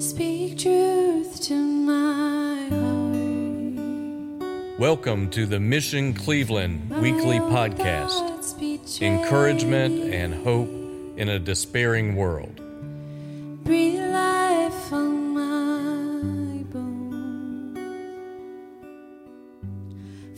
Speak truth to my heart. Welcome to the Mission Cleveland weekly podcast encouragement and hope in a despairing world. Breathe life on my bones.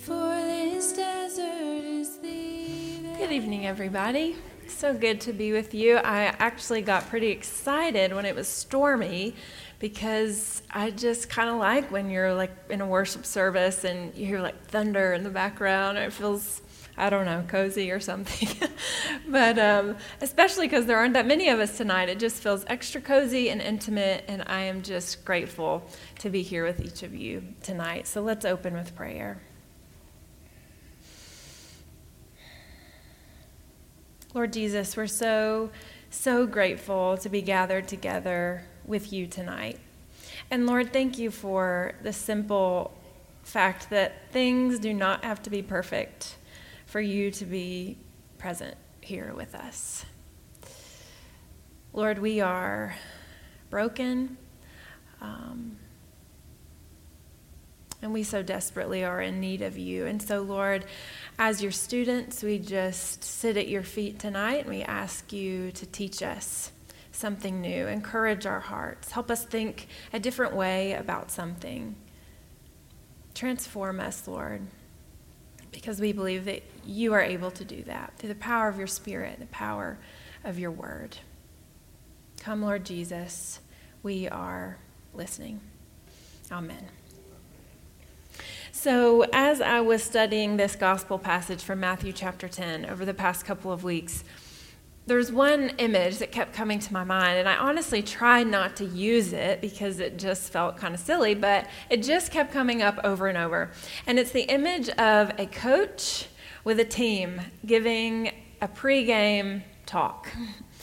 For this desert is thee. Good evening, everybody. So good to be with you. I actually got pretty excited when it was stormy because I just kind of like when you're like in a worship service and you hear like thunder in the background. It feels, I don't know, cozy or something. but um, especially because there aren't that many of us tonight, it just feels extra cozy and intimate. And I am just grateful to be here with each of you tonight. So let's open with prayer. Lord Jesus, we're so, so grateful to be gathered together with you tonight. And Lord, thank you for the simple fact that things do not have to be perfect for you to be present here with us. Lord, we are broken. Um, and we so desperately are in need of you. And so, Lord, as your students, we just sit at your feet tonight and we ask you to teach us something new, encourage our hearts, help us think a different way about something. Transform us, Lord, because we believe that you are able to do that through the power of your Spirit, and the power of your word. Come, Lord Jesus, we are listening. Amen. So, as I was studying this gospel passage from Matthew chapter 10 over the past couple of weeks, there's one image that kept coming to my mind, and I honestly tried not to use it because it just felt kind of silly, but it just kept coming up over and over. And it's the image of a coach with a team giving a pregame talk.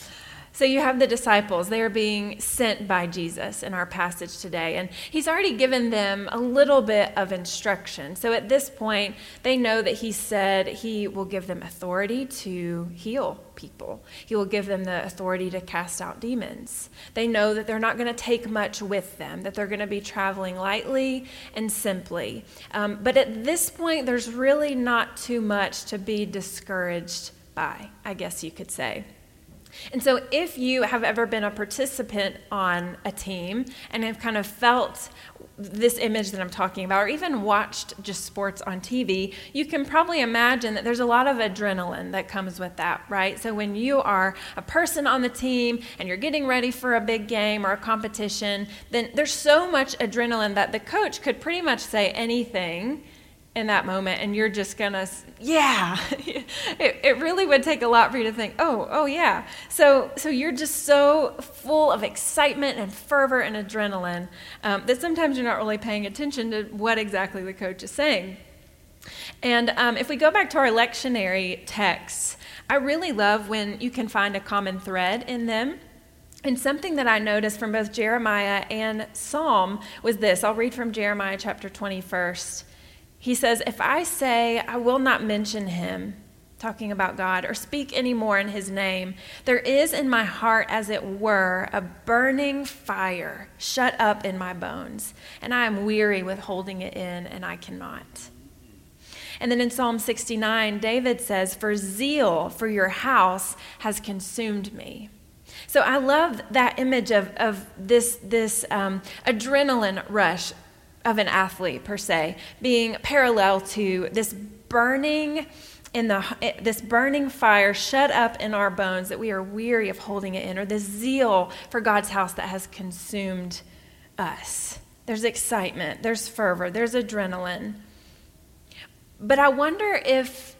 So you have the disciples. They are being sent by Jesus in our passage today. And he's already given them a little bit of instruction. So at this point, they know that he said he will give them authority to heal people, he will give them the authority to cast out demons. They know that they're not going to take much with them, that they're going to be traveling lightly and simply. Um, but at this point, there's really not too much to be discouraged by, I guess you could say. And so, if you have ever been a participant on a team and have kind of felt this image that I'm talking about, or even watched just sports on TV, you can probably imagine that there's a lot of adrenaline that comes with that, right? So, when you are a person on the team and you're getting ready for a big game or a competition, then there's so much adrenaline that the coach could pretty much say anything in that moment and you're just gonna yeah it, it really would take a lot for you to think oh oh yeah so so you're just so full of excitement and fervor and adrenaline um, that sometimes you're not really paying attention to what exactly the coach is saying and um, if we go back to our lectionary texts i really love when you can find a common thread in them and something that I noticed from both Jeremiah and Psalm was this. I'll read from Jeremiah chapter 20 first. He says, If I say I will not mention him, talking about God, or speak any more in his name, there is in my heart, as it were, a burning fire shut up in my bones, and I am weary with holding it in, and I cannot. And then in Psalm 69, David says, For zeal for your house has consumed me. So I love that image of, of this, this um, adrenaline rush of an athlete per se being parallel to this burning in the this burning fire shut up in our bones that we are weary of holding it in or this zeal for God's house that has consumed us. There's excitement there's fervor there's adrenaline. But i wonder if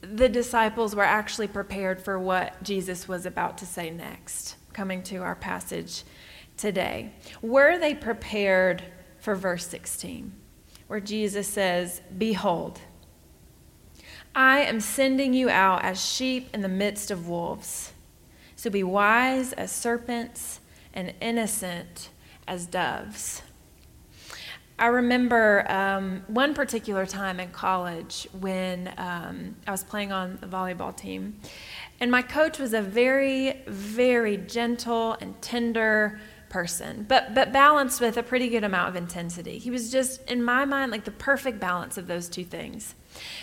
the disciples were actually prepared for what Jesus was about to say next coming to our passage today. Were they prepared for verse 16, where Jesus says, Behold, I am sending you out as sheep in the midst of wolves. So be wise as serpents and innocent as doves. I remember um, one particular time in college when um, I was playing on the volleyball team, and my coach was a very, very gentle and tender person, but but balanced with a pretty good amount of intensity. He was just, in my mind, like the perfect balance of those two things.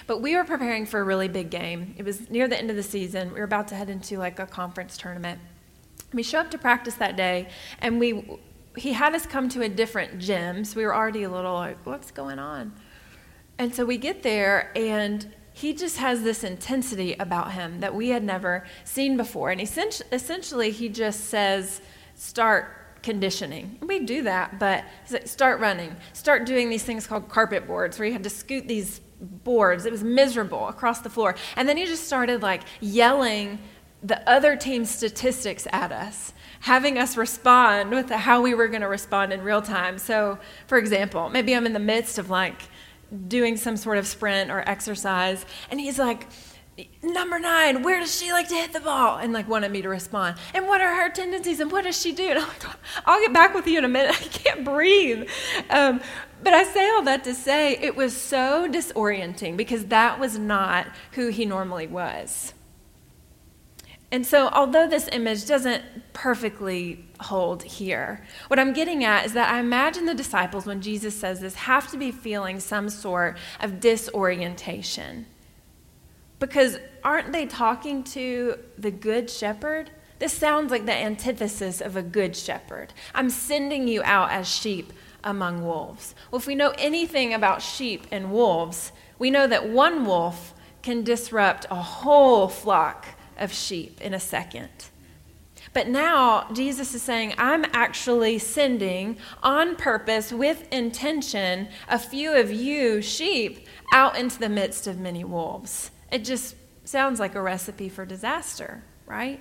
But we were preparing for a really big game. It was near the end of the season. We were about to head into like a conference tournament. We show up to practice that day, and we he had us come to a different gym, so we were already a little like, what's going on? And so we get there, and he just has this intensity about him that we had never seen before. And essentially, he just says, start conditioning. We do that, but start running, start doing these things called carpet boards, where you had to scoot these boards. It was miserable across the floor. And then he just started like yelling the other team's statistics at us having us respond with how we were going to respond in real time. So, for example, maybe I'm in the midst of like doing some sort of sprint or exercise, and he's like, Number nine, where does she like to hit the ball? And like wanted me to respond. And what are her tendencies and what does she do? And I'm like, I'll get back with you in a minute. I can't breathe. Um, but I say all that to say it was so disorienting because that was not who he normally was. And so, although this image doesn't perfectly hold here, what I'm getting at is that I imagine the disciples, when Jesus says this, have to be feeling some sort of disorientation. Because aren't they talking to the good shepherd? This sounds like the antithesis of a good shepherd. I'm sending you out as sheep among wolves. Well, if we know anything about sheep and wolves, we know that one wolf can disrupt a whole flock of sheep in a second. But now Jesus is saying, I'm actually sending on purpose, with intention, a few of you sheep out into the midst of many wolves. It just sounds like a recipe for disaster, right?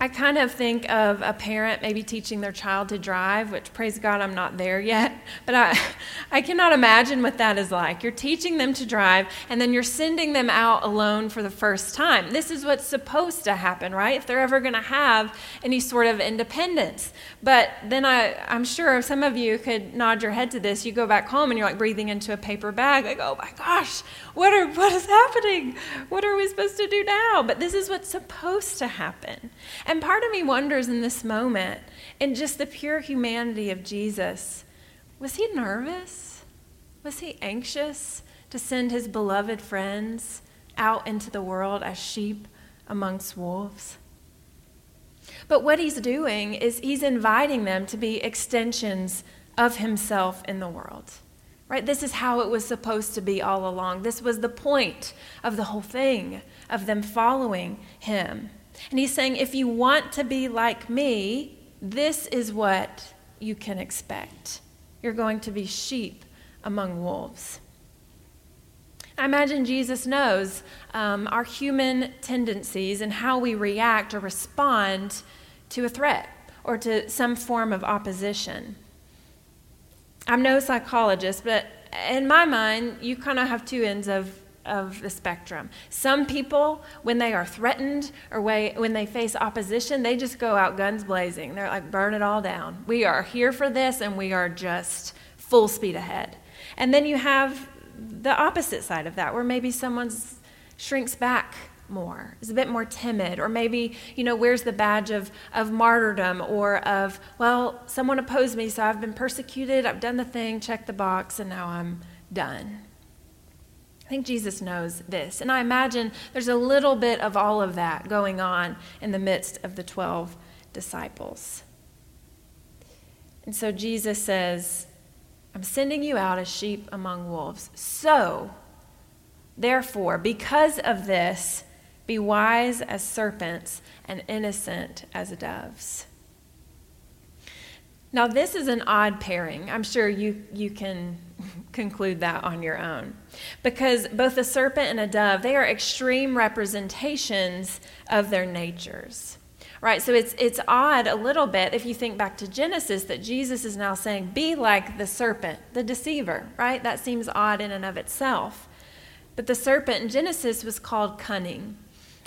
I kind of think of a parent maybe teaching their child to drive, which praise God I'm not there yet, but I, I cannot imagine what that is like. You're teaching them to drive, and then you're sending them out alone for the first time. This is what's supposed to happen, right? If they're ever going to have any sort of independence. But then I, I'm sure some of you could nod your head to this. You go back home and you're like breathing into a paper bag, like, oh my gosh, what, are, what is happening? What are we supposed to do now? But this is what's supposed to happen. And part of me wonders in this moment, in just the pure humanity of Jesus, was he nervous? Was he anxious to send his beloved friends out into the world as sheep amongst wolves? But what he's doing is he's inviting them to be extensions of himself in the world. Right? This is how it was supposed to be all along. This was the point of the whole thing, of them following him. And he's saying, if you want to be like me, this is what you can expect. You're going to be sheep among wolves. I imagine Jesus knows um, our human tendencies and how we react or respond to a threat or to some form of opposition. I'm no psychologist, but in my mind, you kind of have two ends of of the spectrum. Some people, when they are threatened or when they face opposition, they just go out guns blazing. They're like, burn it all down. We are here for this and we are just full speed ahead. And then you have the opposite side of that, where maybe someone shrinks back more, is a bit more timid, or maybe, you know, wears the badge of, of martyrdom or of, well, someone opposed me, so I've been persecuted, I've done the thing, check the box, and now I'm done. Think Jesus knows this. And I imagine there's a little bit of all of that going on in the midst of the 12 disciples. And so Jesus says, I'm sending you out as sheep among wolves. So, therefore, because of this, be wise as serpents and innocent as doves. Now, this is an odd pairing. I'm sure you, you can conclude that on your own. Because both a serpent and a dove, they are extreme representations of their natures. Right? So it's it's odd a little bit if you think back to Genesis that Jesus is now saying be like the serpent, the deceiver, right? That seems odd in and of itself. But the serpent in Genesis was called cunning.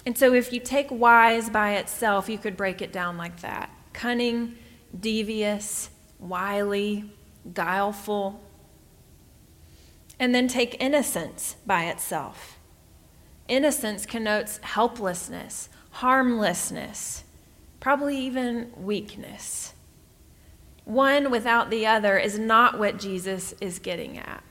And so if you take wise by itself, you could break it down like that. Cunning, devious, wily, guileful. And then take innocence by itself. Innocence connotes helplessness, harmlessness, probably even weakness. One without the other is not what Jesus is getting at.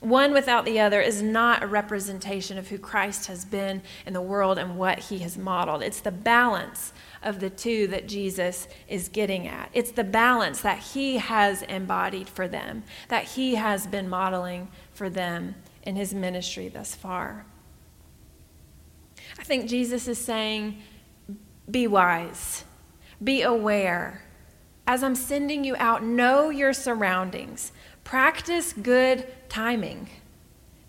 One without the other is not a representation of who Christ has been in the world and what he has modeled. It's the balance of the two that Jesus is getting at. It's the balance that he has embodied for them, that he has been modeling for them in his ministry thus far. I think Jesus is saying, be wise, be aware. As I'm sending you out, know your surroundings. Practice good timing.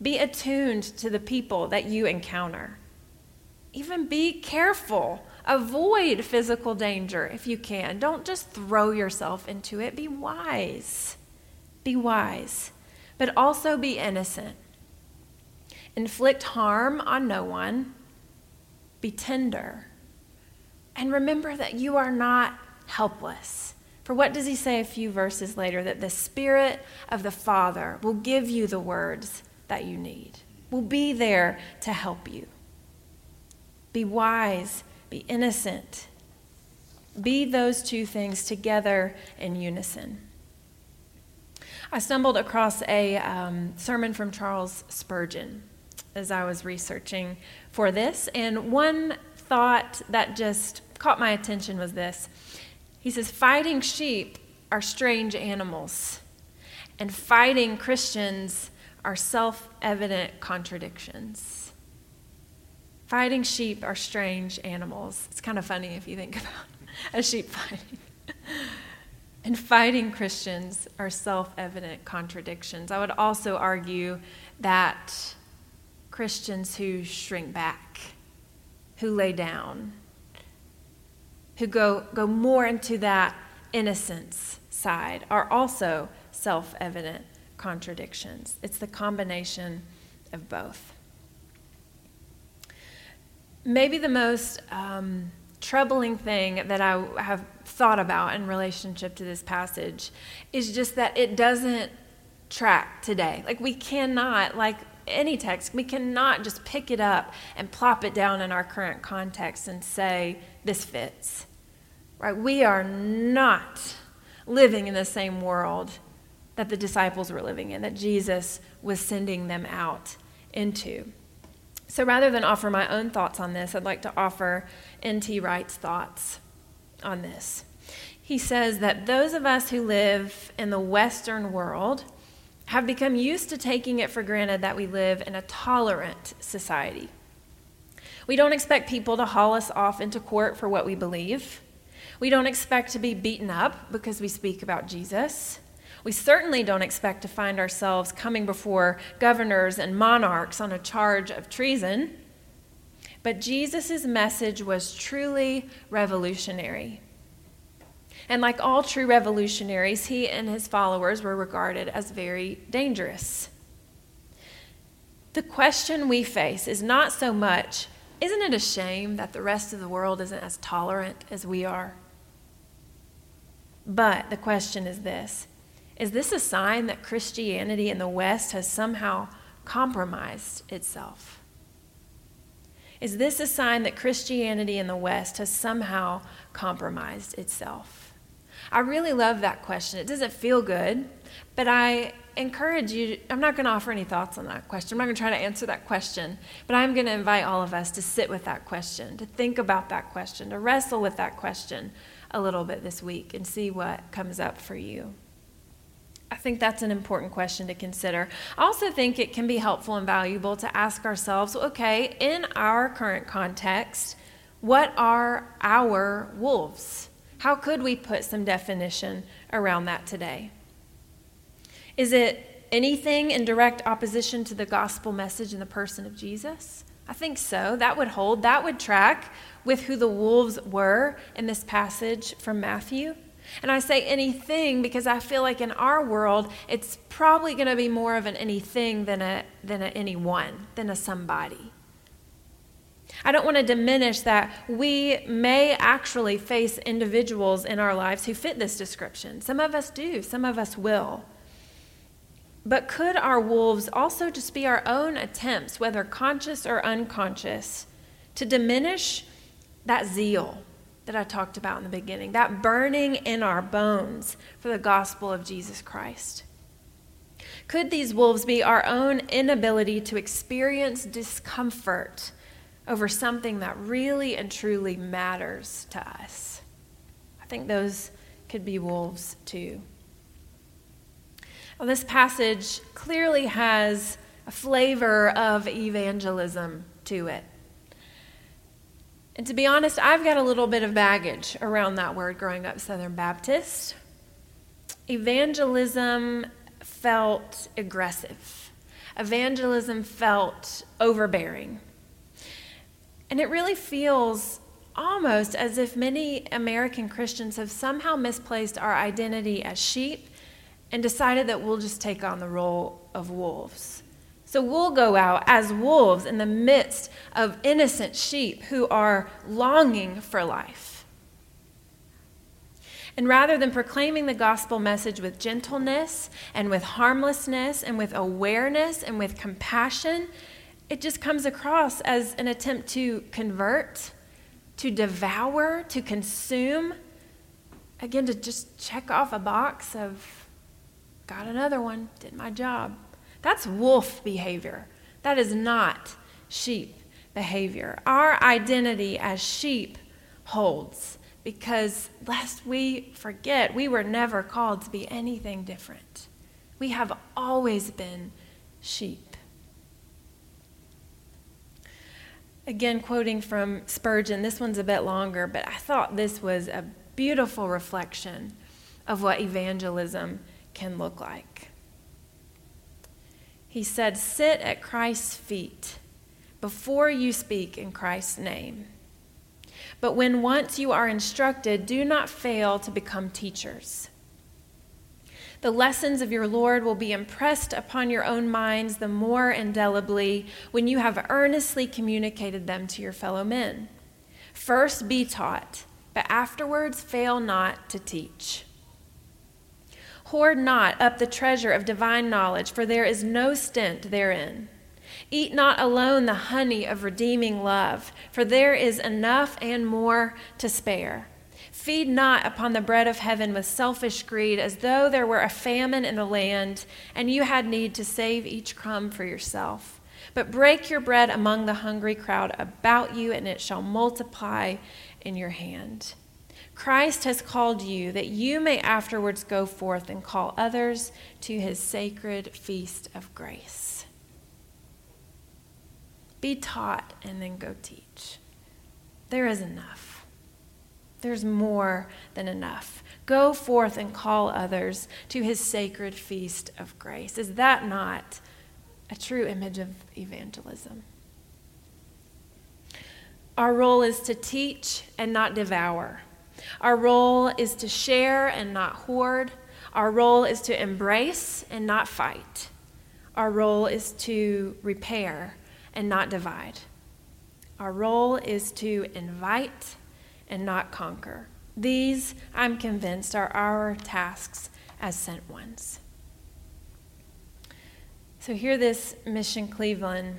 Be attuned to the people that you encounter. Even be careful. Avoid physical danger if you can. Don't just throw yourself into it. Be wise. Be wise, but also be innocent. Inflict harm on no one. Be tender. And remember that you are not helpless. For what does he say a few verses later? That the Spirit of the Father will give you the words that you need, will be there to help you. Be wise, be innocent. Be those two things together in unison. I stumbled across a um, sermon from Charles Spurgeon as I was researching for this, and one thought that just caught my attention was this. He says, Fighting sheep are strange animals, and fighting Christians are self evident contradictions. Fighting sheep are strange animals. It's kind of funny if you think about a sheep fighting. and fighting Christians are self evident contradictions. I would also argue that Christians who shrink back, who lay down, who go, go more into that innocence side are also self evident contradictions. It's the combination of both. Maybe the most um, troubling thing that I have thought about in relationship to this passage is just that it doesn't track today. Like, we cannot, like any text, we cannot just pick it up and plop it down in our current context and say, this fits. Right? We are not living in the same world that the disciples were living in, that Jesus was sending them out into. So rather than offer my own thoughts on this, I'd like to offer N.T. Wright's thoughts on this. He says that those of us who live in the Western world have become used to taking it for granted that we live in a tolerant society. We don't expect people to haul us off into court for what we believe. We don't expect to be beaten up because we speak about Jesus. We certainly don't expect to find ourselves coming before governors and monarchs on a charge of treason. But Jesus' message was truly revolutionary. And like all true revolutionaries, he and his followers were regarded as very dangerous. The question we face is not so much, isn't it a shame that the rest of the world isn't as tolerant as we are? But the question is this Is this a sign that Christianity in the West has somehow compromised itself? Is this a sign that Christianity in the West has somehow compromised itself? I really love that question. It doesn't feel good, but I encourage you. I'm not going to offer any thoughts on that question. I'm not going to try to answer that question, but I'm going to invite all of us to sit with that question, to think about that question, to wrestle with that question a little bit this week and see what comes up for you. I think that's an important question to consider. I also think it can be helpful and valuable to ask ourselves okay, in our current context, what are our wolves? How could we put some definition around that today? Is it anything in direct opposition to the gospel message in the person of Jesus? I think so. That would hold, that would track with who the wolves were in this passage from Matthew. And I say anything because I feel like in our world, it's probably going to be more of an anything than a, than a anyone, than a somebody. I don't want to diminish that we may actually face individuals in our lives who fit this description. Some of us do, some of us will. But could our wolves also just be our own attempts, whether conscious or unconscious, to diminish that zeal that I talked about in the beginning, that burning in our bones for the gospel of Jesus Christ? Could these wolves be our own inability to experience discomfort over something that really and truly matters to us? I think those could be wolves too. Well, this passage clearly has a flavor of evangelism to it. And to be honest, I've got a little bit of baggage around that word growing up Southern Baptist. Evangelism felt aggressive, evangelism felt overbearing. And it really feels almost as if many American Christians have somehow misplaced our identity as sheep and decided that we'll just take on the role of wolves. So we'll go out as wolves in the midst of innocent sheep who are longing for life. And rather than proclaiming the gospel message with gentleness and with harmlessness and with awareness and with compassion, it just comes across as an attempt to convert, to devour, to consume. Again, to just check off a box of Got another one, did my job. That's wolf behavior. That is not sheep behavior. Our identity as sheep holds because, lest we forget, we were never called to be anything different. We have always been sheep. Again, quoting from Spurgeon, this one's a bit longer, but I thought this was a beautiful reflection of what evangelism can look like. He said, Sit at Christ's feet before you speak in Christ's name. But when once you are instructed, do not fail to become teachers. The lessons of your Lord will be impressed upon your own minds the more indelibly when you have earnestly communicated them to your fellow men. First be taught, but afterwards fail not to teach. Hoard not up the treasure of divine knowledge, for there is no stint therein. Eat not alone the honey of redeeming love, for there is enough and more to spare. Feed not upon the bread of heaven with selfish greed, as though there were a famine in the land, and you had need to save each crumb for yourself. But break your bread among the hungry crowd about you, and it shall multiply in your hand. Christ has called you that you may afterwards go forth and call others to his sacred feast of grace. Be taught and then go teach. There is enough. There's more than enough. Go forth and call others to his sacred feast of grace. Is that not a true image of evangelism? Our role is to teach and not devour. Our role is to share and not hoard. Our role is to embrace and not fight. Our role is to repair and not divide. Our role is to invite and not conquer. These, I'm convinced, are our tasks as sent ones. So, hear this Mission Cleveland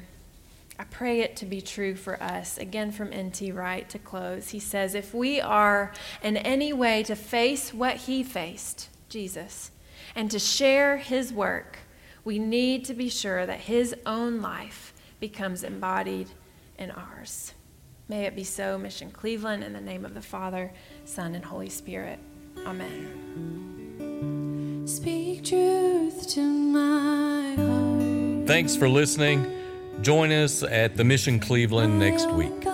I pray it to be true for us. Again, from N.T. Wright to close. He says, If we are in any way to face what he faced, Jesus, and to share his work, we need to be sure that his own life becomes embodied in ours. May it be so, Mission Cleveland, in the name of the Father, Son, and Holy Spirit. Amen. Speak truth to my heart. Thanks for listening. Join us at the Mission Cleveland next week. God's betrayed.